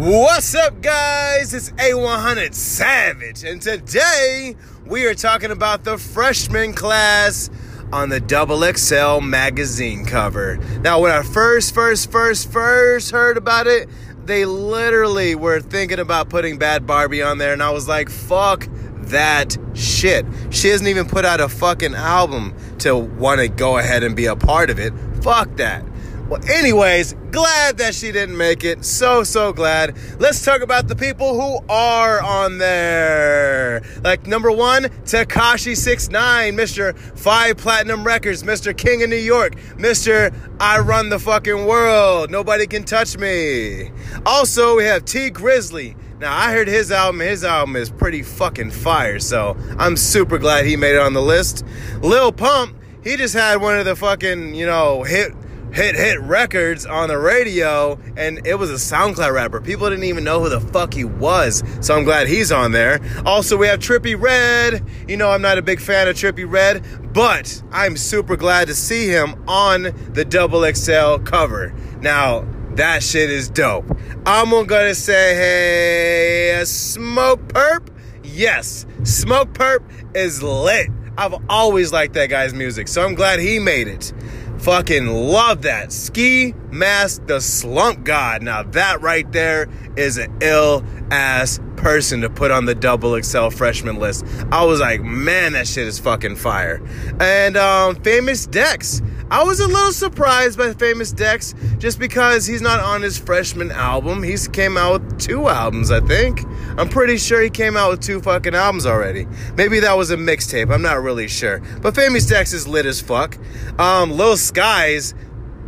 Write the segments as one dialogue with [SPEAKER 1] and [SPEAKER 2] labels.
[SPEAKER 1] What's up, guys? It's A100 Savage, and today we are talking about the freshman class on the Double XL magazine cover. Now, when I first, first, first, first heard about it, they literally were thinking about putting Bhad Bhabie on there, and I was like, fuck that shit. She hasn't even put out a fucking album to want to go ahead and be a part of it. Fuck that. Well, anyways, glad that she didn't make it. So, so glad. Let's talk about the people who are on there. Like number one, Tekashi Six Nine, Mr. Five Platinum Records, Mr. King of New York, Mr. I Run the Fucking World. Nobody can touch me. Also, we have Tee Grizzley. Now, I heard his album. His album is pretty fucking fire, so I'm super glad he made it on the list. Lil Pump, he just had one of the fucking, you know, hit hit hit records on the radio and it was a SoundCloud rapper. People didn't even know who the fuck he was. So I'm glad he's on there. Also we have Trippie Redd. You know I'm not a big fan of Trippie Redd, but I'm super glad to see him on the Double XL cover. Now that shit is dope. I'm gonna say hey, Smokepurpp. Yes, Smokepurpp is lit. I've always liked that guy's music, so I'm glad he made it. Fucking love that. Ski Mask the Slump God. Now, that right there is an ill ass person to put on the double XL freshman list. I was like, man, that shit is fucking fire. And um, Famous Dex. I was a little surprised by Famous Dex just because he's not on his freshman album. He's came out with two albums, I think. I'm pretty sure he came out with two fucking albums already. Maybe that was a mixtape. I'm not really sure. But Famous Dex is lit as fuck. Um, Lil Skies,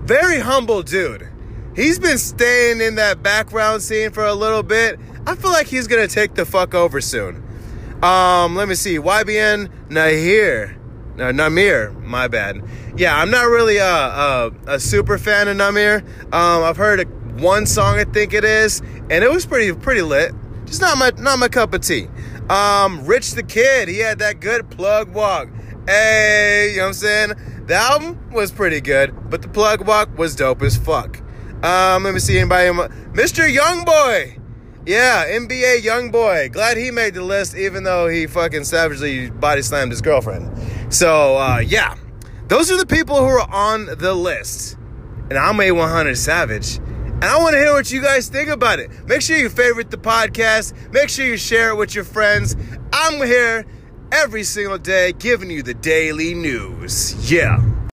[SPEAKER 1] very humble dude. He's been staying in that background scene for a little bit. I feel like he's gonna take the fuck over soon. Um, let me see. YBN Nahir. No, Nahmir, my bad. Yeah, I'm not really a, a, a super fan of Nahmir. Um, I've heard one song, I think it is, and it was pretty pretty lit. Just not my not my cup of tea. Um, Rich the Kid, he had that good plug walk. Hey, you know what I'm saying? The album was pretty good, but the plug walk was dope as fuck. Um, let me see anybody. Mr. Youngboy. Yeah, NBA Youngboy. Glad he made the list, even though he fucking savagely body slammed his girlfriend. So, uh, yeah. Those are the people who are on the list. And I'm A100 Savage. And I want to hear what you guys think about it. Make sure you favorite the podcast. Make sure you share it with your friends. I'm here every single day giving you the daily news. Yeah.